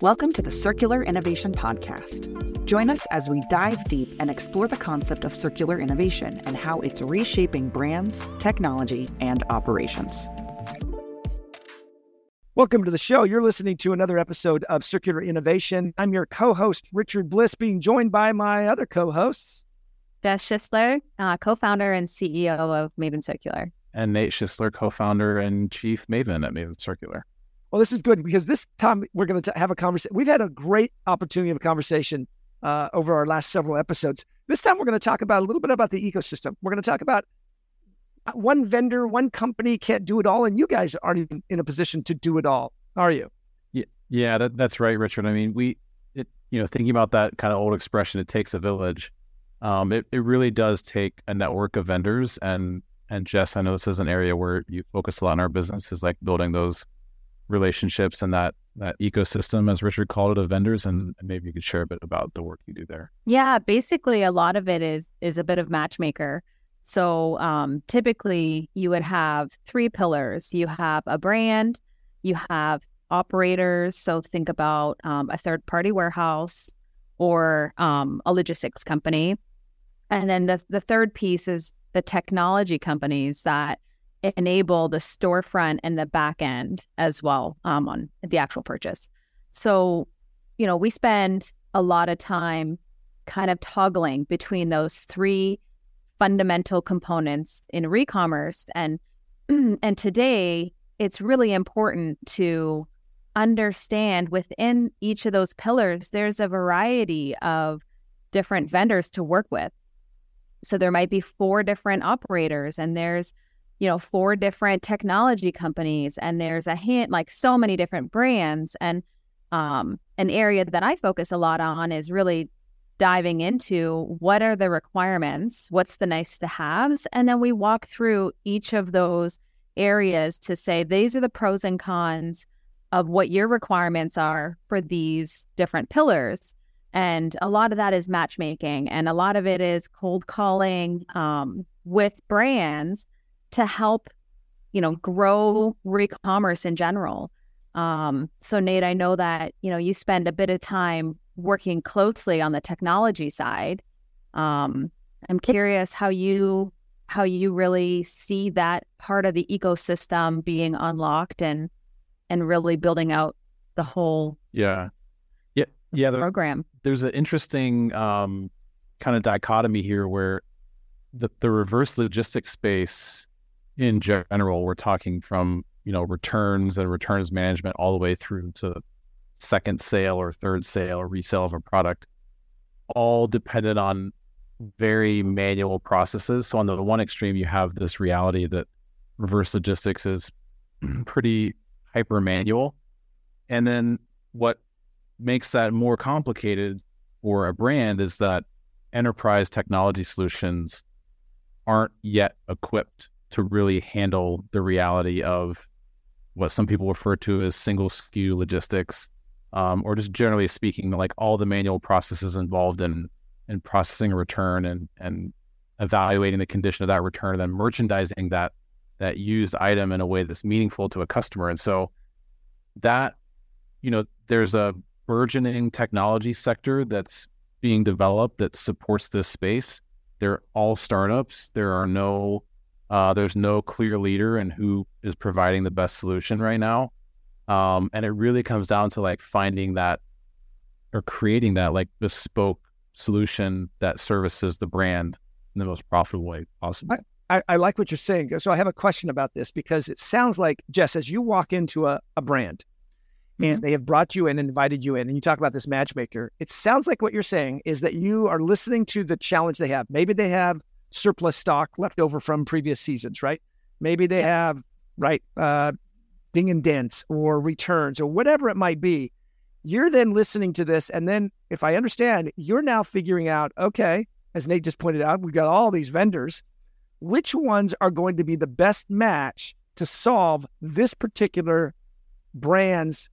Welcome to the Circular Innovation Podcast. Join us as we dive deep and explore the concept of circular innovation and how it's reshaping brands, technology, and operations. Welcome to the show. You're listening to another episode of Circular Innovation. I'm your co host, Richard Bliss, being joined by my other co hosts. Jess Schisler, uh, co founder and CEO of Maven Circular. And Nate Schisler, co founder and chief Maven at Maven Circular. Well, this is good because this time we're going to have a conversation. We've had a great opportunity of a conversation uh, over our last several episodes. This time we're going to talk about a little bit about the ecosystem. We're going to talk about uh, one vendor, one company can't do it all, and you guys aren't in a position to do it all, are you? Yeah, yeah, that, that's right, Richard. I mean, we, it, you know, thinking about that kind of old expression, it takes a village. Um, it, it really does take a network of vendors, and and Jess, I know this is an area where you focus a lot in our business, is like building those relationships and that that ecosystem, as Richard called it, of vendors, and maybe you could share a bit about the work you do there. Yeah, basically, a lot of it is is a bit of matchmaker. So um, typically, you would have three pillars. You have a brand, you have operators. So think about um, a third party warehouse or um, a logistics company, and then the the third piece is the technology companies that enable the storefront and the back end as well um, on the actual purchase. So, you know, we spend a lot of time kind of toggling between those three fundamental components in recommerce and and today it's really important to understand within each of those pillars there's a variety of different vendors to work with so there might be four different operators and there's you know, four different technology companies and there's a hint like so many different brands. And um, an area that I focus a lot on is really diving into what are the requirements, what's the nice to haves, and then we walk through each of those areas to say these are the pros and cons of what your requirements are for these different pillars. And a lot of that is matchmaking, and a lot of it is cold calling um, with brands to help, you know, grow re-commerce in general. Um, so Nate, I know that, you know, you spend a bit of time working closely on the technology side. Um, I'm curious how you how you really see that part of the ecosystem being unlocked and and really building out the whole yeah yeah yeah the, program there's an interesting um, kind of dichotomy here where the, the reverse logistics space in general, we're talking from you know returns and returns management all the way through to second sale or third sale or resale of a product, all dependent on very manual processes. So on the one extreme, you have this reality that reverse logistics is pretty hyper manual, and then what makes that more complicated for a brand is that enterprise technology solutions aren't yet equipped to really handle the reality of what some people refer to as single SKU logistics, um, or just generally speaking, like all the manual processes involved in in processing a return and and evaluating the condition of that return, and then merchandising that that used item in a way that's meaningful to a customer. And so that, you know, there's a burgeoning technology sector that's being developed that supports this space. They're all startups. There are no uh, there's no clear leader and who is providing the best solution right now. Um, and it really comes down to like finding that or creating that like bespoke solution that services the brand in the most profitable way possible. I, I, like what you're saying. So I have a question about this because it sounds like, Jess, as you walk into a, a brand and mm-hmm. they have brought you in and invited you in, and you talk about this matchmaker, it sounds like what you're saying is that you are listening to the challenge they have. Maybe they have surplus stock left over from previous seasons, right? Maybe they have, right, uh, ding and dents or returns or whatever it might be. You're then listening to this. And then, if I understand, you're now figuring out, okay, as Nate just pointed out, we've got all these vendors. Which ones are going to be the best match to solve this particular brand's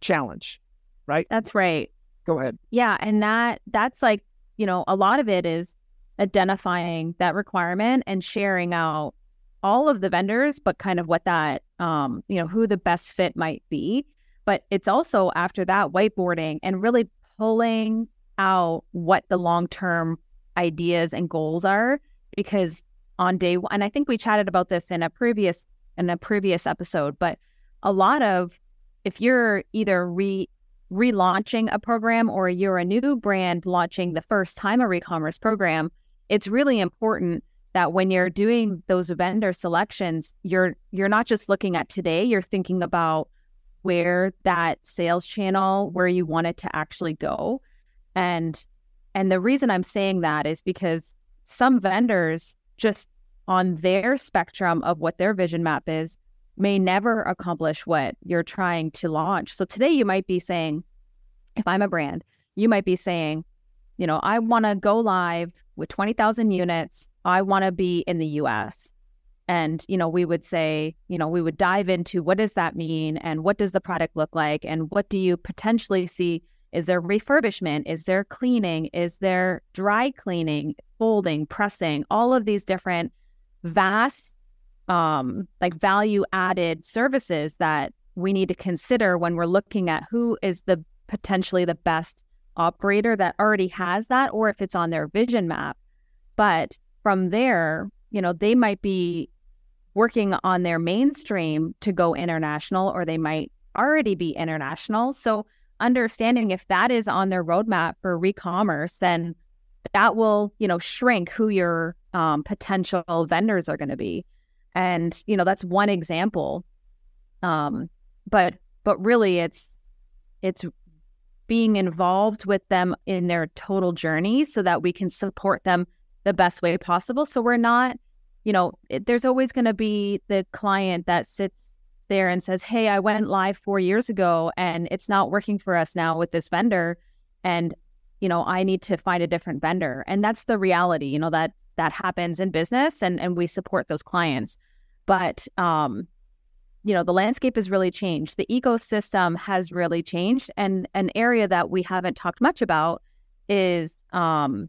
challenge? Right? That's right. Go ahead. Yeah. And that, that's like, you know, a lot of it is identifying that requirement and sharing out all of the vendors, but kind of what that, um, you know, who the best fit might be. But it's also after that whiteboarding and really pulling out what the long term ideas and goals are. Because on day one, and I think we chatted about this in a previous in a previous episode, but a lot of if you're either re relaunching a program or you're a new brand launching the first time a re-commerce program, it's really important that when you're doing those vendor selections, you're you're not just looking at today, you're thinking about where that sales channel, where you want it to actually go. And and the reason I'm saying that is because some vendors just on their spectrum of what their vision map is may never accomplish what you're trying to launch. So today you might be saying, if I'm a brand, you might be saying, you know, I want to go live with 20,000 units. I want to be in the US. And, you know, we would say, you know, we would dive into what does that mean and what does the product look like and what do you potentially see? Is there refurbishment? Is there cleaning? Is there dry cleaning, folding, pressing, all of these different vast um, like value added services that we need to consider when we're looking at who is the potentially the best operator that already has that or if it's on their vision map. But from there, you know, they might be working on their mainstream to go international or they might already be international. So understanding if that is on their roadmap for re-commerce, then that will, you know, shrink who your um, potential vendors are going to be. And, you know, that's one example. Um, but but really it's it's being involved with them in their total journey so that we can support them the best way possible. So we're not, you know, it, there's always going to be the client that sits there and says, Hey, I went live four years ago and it's not working for us now with this vendor. And, you know, I need to find a different vendor. And that's the reality, you know, that that happens in business and, and we support those clients. But um, you know the landscape has really changed. The ecosystem has really changed. And an area that we haven't talked much about is um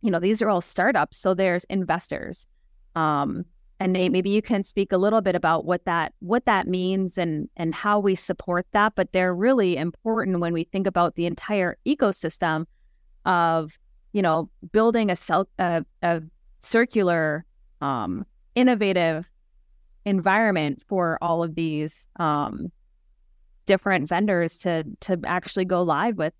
you know these are all startups so there's investors. Um and Nate, maybe you can speak a little bit about what that what that means and and how we support that but they're really important when we think about the entire ecosystem of you know building a, self a, a circular um innovative environment for all of these um, different vendors to to actually go live with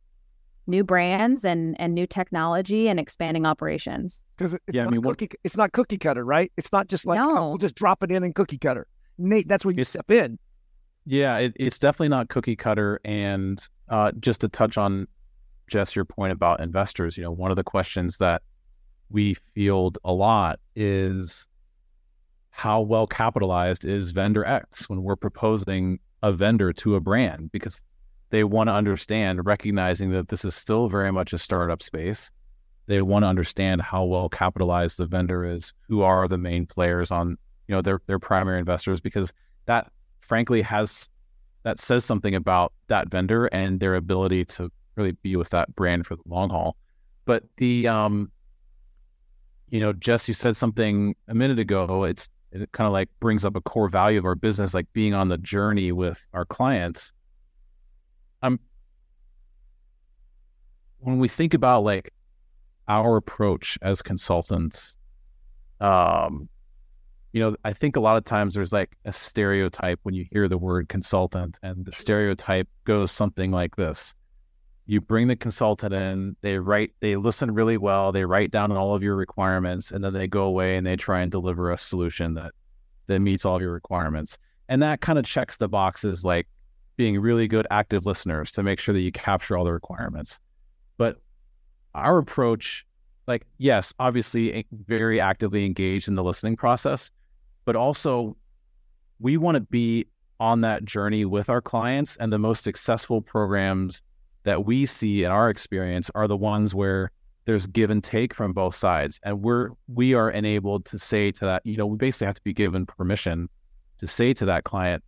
new brands and and new technology and expanding operations. Because it's yeah, not I mean, cookie, it's not cookie cutter, right? It's not just like no. oh, we'll just drop it in and cookie cutter. Nate, that's where you it's, step in. Yeah, it, it's definitely not cookie cutter. And uh, just to touch on Jess, your point about investors, you know, one of the questions that we field a lot is how well capitalized is vendor X when we're proposing a vendor to a brand because they want to understand, recognizing that this is still very much a startup space. They want to understand how well capitalized the vendor is, who are the main players on, you know, their their primary investors, because that frankly has that says something about that vendor and their ability to really be with that brand for the long haul. But the um, you know, Jess, you said something a minute ago. It's it kind of like brings up a core value of our business, like being on the journey with our clients. I'm when we think about like our approach as consultants, um, you know, I think a lot of times there's like a stereotype when you hear the word consultant, and the stereotype goes something like this. You bring the consultant in, they write, they listen really well, they write down all of your requirements, and then they go away and they try and deliver a solution that that meets all of your requirements. And that kind of checks the boxes like being really good active listeners to make sure that you capture all the requirements. But our approach, like, yes, obviously eh, very actively engaged in the listening process, but also we want to be on that journey with our clients. And the most successful programs that we see in our experience are the ones where there's give and take from both sides. And we're we are enabled to say to that you know we basically have to be given permission to say to that client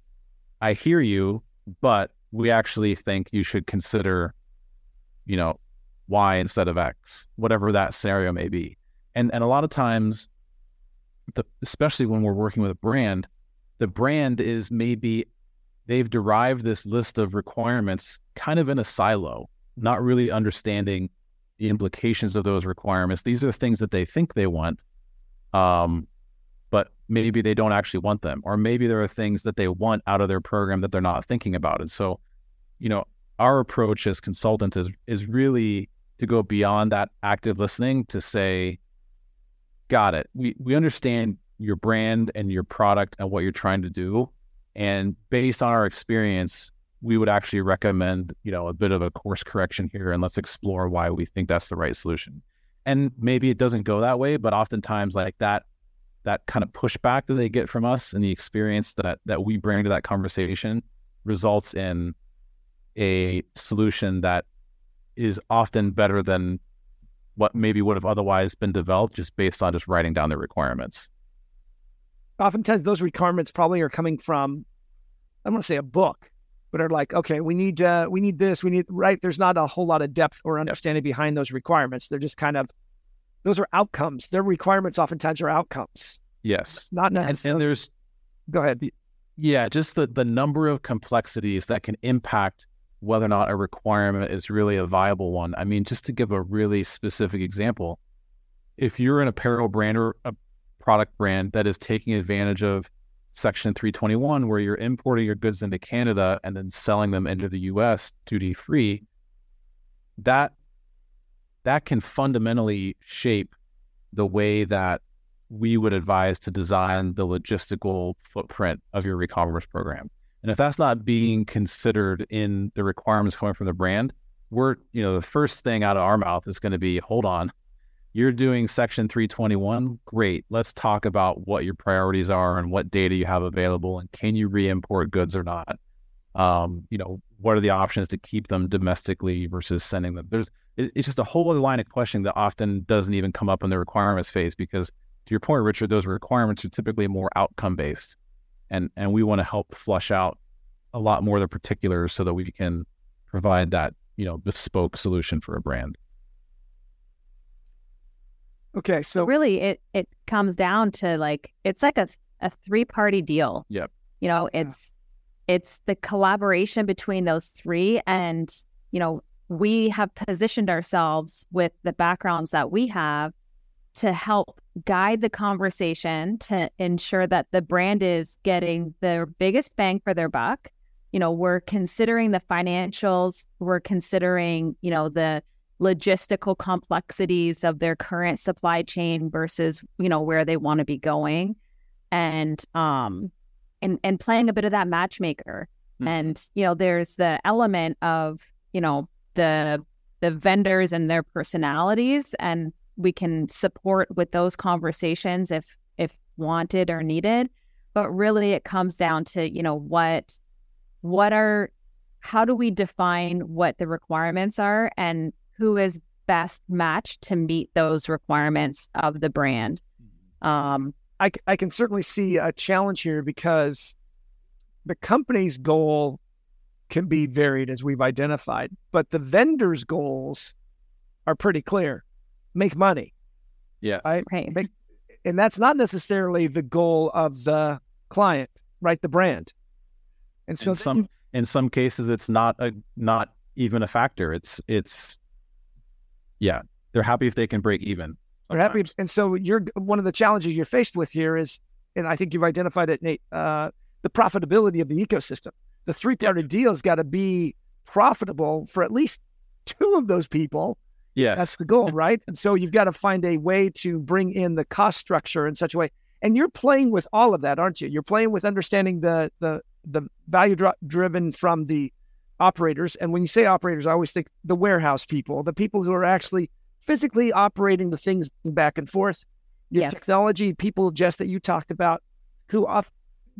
i hear you but we actually think you should consider you know y instead of x whatever that scenario may be. And and a lot of times the, especially when we're working with a brand the brand is maybe they've derived this list of requirements kind of in a silo, not really understanding the implications of those requirements. These are things that they think they want, um, but maybe they don't actually want them, or maybe there are things that they want out of their program that they're not thinking about. And so, you know, our approach as consultants is is really to go beyond that active listening to say, got it. We we understand your brand and your product and what you're trying to do. And based on our experience, we would actually recommend, you know, a bit of a course correction here and let's explore why we think that's the right solution. And maybe it doesn't go that way, but oftentimes like that that kind of pushback that they get from us and the experience that that we bring to that conversation results in a solution that is often better than what maybe would have otherwise been developed just based on just writing down the requirements oftentimes those requirements probably are coming from I don't want to say a book, but are like, okay, we need uh, we need this, we need right. There's not a whole lot of depth or understanding behind those requirements. They're just kind of those are outcomes. Their requirements oftentimes are outcomes. Yes, not necessarily. And, and there's go ahead. Yeah, just the the number of complexities that can impact whether or not a requirement is really a viable one. I mean, just to give a really specific example, if you're an apparel brand or a product brand that is taking advantage of Section 321, where you're importing your goods into Canada and then selling them into the US duty free, that that can fundamentally shape the way that we would advise to design the logistical footprint of your e-commerce program. And if that's not being considered in the requirements coming from the brand, we're, you know, the first thing out of our mouth is going to be, hold on, you're doing section 321 great. Let's talk about what your priorities are and what data you have available and can you re-import goods or not? Um, you know what are the options to keep them domestically versus sending them? There's it's just a whole other line of questioning that often doesn't even come up in the requirements phase because to your point richard those requirements are typically more outcome based and and we want to help flush out a lot more of the particulars so that we can provide that you know bespoke solution for a brand Okay, so really it it comes down to like it's like a a three party deal. Yep. You know, it's yeah. it's the collaboration between those three and you know, we have positioned ourselves with the backgrounds that we have to help guide the conversation to ensure that the brand is getting their biggest bang for their buck. You know, we're considering the financials, we're considering, you know, the logistical complexities of their current supply chain versus you know where they want to be going. And um and and playing a bit of that matchmaker. Mm-hmm. and you know there's the element of you know the the vendors and their personalities and we can support with those conversations if if wanted or needed. But really it comes down to you know what what are how do we define what the requirements are? And who is best matched to meet those requirements of the brand. Mm-hmm. Um, I, I can certainly see a challenge here because the company's goal can be varied as we've identified, but the vendor's goals are pretty clear make money. Yes. Right. right. Make, and that's not necessarily the goal of the client, right? The brand. And so in some in some cases it's not a not even a factor. It's it's yeah, they're happy if they can break even. They're happy, and so you're one of the challenges you're faced with here is, and I think you've identified it, Nate. Uh, the profitability of the ecosystem. The three-party deal's got to be profitable for at least two of those people. Yeah, that's the goal, right? And so you've got to find a way to bring in the cost structure in such a way. And you're playing with all of that, aren't you? You're playing with understanding the the the value dro- driven from the operators. And when you say operators, I always think the warehouse people, the people who are actually physically operating the things back and forth. Your yes. technology people, Jess, that you talked about, who off,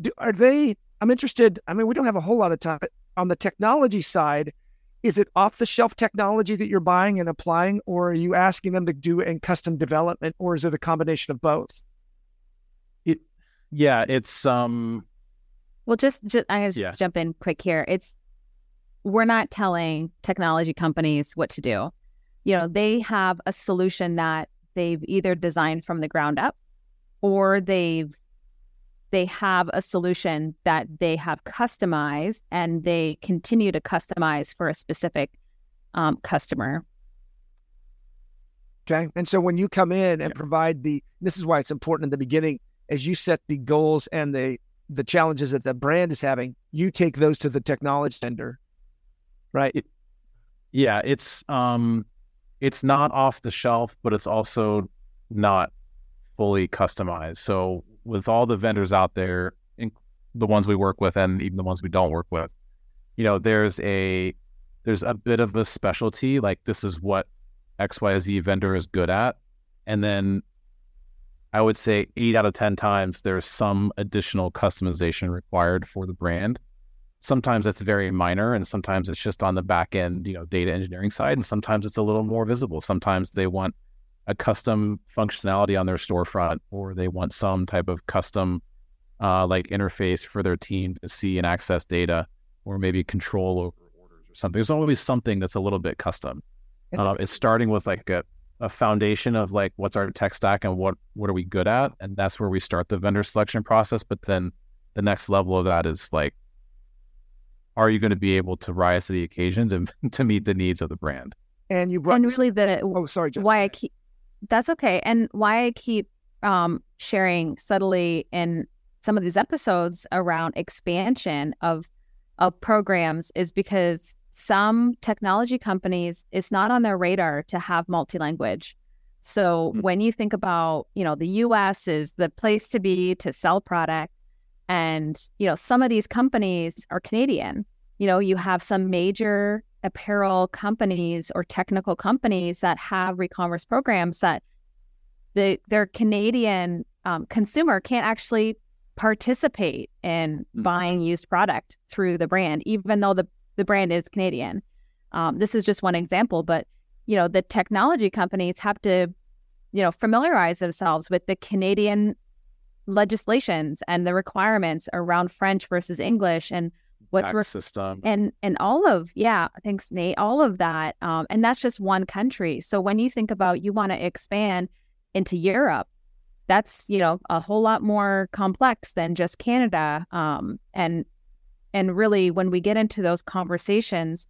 do, are they? I'm interested. I mean, we don't have a whole lot of time on the technology side. Is it off the shelf technology that you're buying and applying, or are you asking them to do in custom development, or is it a combination of both? It, yeah, it's um. Well, just, just I just yeah. jump in quick here. It's we're not telling technology companies what to do. You know, they have a solution that they've either designed from the ground up or they've they have a solution that they have customized and they continue to customize for a specific um, customer. Okay. And so when you come in and provide the, this is why it's important in the beginning, as you set the goals and the the challenges that the brand is having, you take those to the technology vendor, right? It, yeah, it's um, it's not off the shelf, but it's also not fully customized. So with all the vendors out there, the ones we work with and even the ones we don't work with, you know, there's a there's a bit of a specialty. Like this is what XYZ vendor is good at. And then I would say eight out of 10 times there's some additional customization required for the brand. Sometimes it's very minor and sometimes it's just on the back end, you know, data engineering side. And sometimes it's a little more visible. Sometimes they want a custom functionality on their storefront or they want some type of custom uh, like interface for their team to see and access data or maybe control over orders or something. There's always something that's a little bit custom. Uh, it's starting with like a, a foundation of like what's our tech stack and what what are we good at, and that's where we start the vendor selection process. But then the next level of that is like, are you going to be able to rise to the occasion to to meet the needs of the brand? And you brought and really the oh sorry why I keep that's okay, and why I keep um, sharing subtly in some of these episodes around expansion of of programs is because some technology companies, it's not on their radar to have multi language. So mm-hmm. when you think about, you know, the US is the place to be to sell product. And, you know, some of these companies are Canadian. You know, you have some major apparel companies or technical companies that have re-commerce programs that the their Canadian um, consumer can't actually participate in mm-hmm. buying used product through the brand, even though the the brand is Canadian. Um, this is just one example, but you know the technology companies have to, you know, familiarize themselves with the Canadian legislations and the requirements around French versus English and what re- system and and all of yeah thanks Nate all of that um, and that's just one country. So when you think about you want to expand into Europe, that's you know a whole lot more complex than just Canada. Um, and and really when we get into those conversations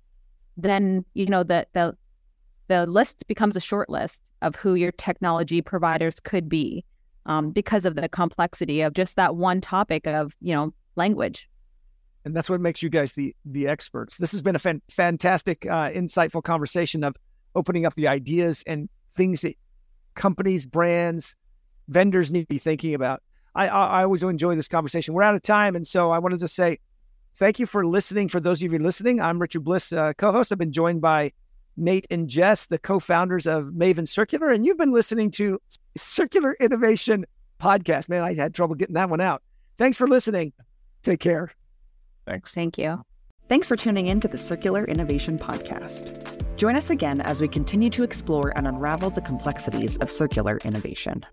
then you know the the the list becomes a short list of who your technology providers could be um, because of the complexity of just that one topic of you know language and that's what makes you guys the the experts this has been a fan, fantastic uh, insightful conversation of opening up the ideas and things that companies brands vendors need to be thinking about I, I, I always enjoy this conversation we're out of time and so i wanted to say Thank you for listening. For those of you listening, I'm Richard Bliss, uh, co host. I've been joined by Nate and Jess, the co founders of Maven Circular, and you've been listening to Circular Innovation Podcast. Man, I had trouble getting that one out. Thanks for listening. Take care. Thanks. Thank you. Thanks for tuning in to the Circular Innovation Podcast. Join us again as we continue to explore and unravel the complexities of circular innovation.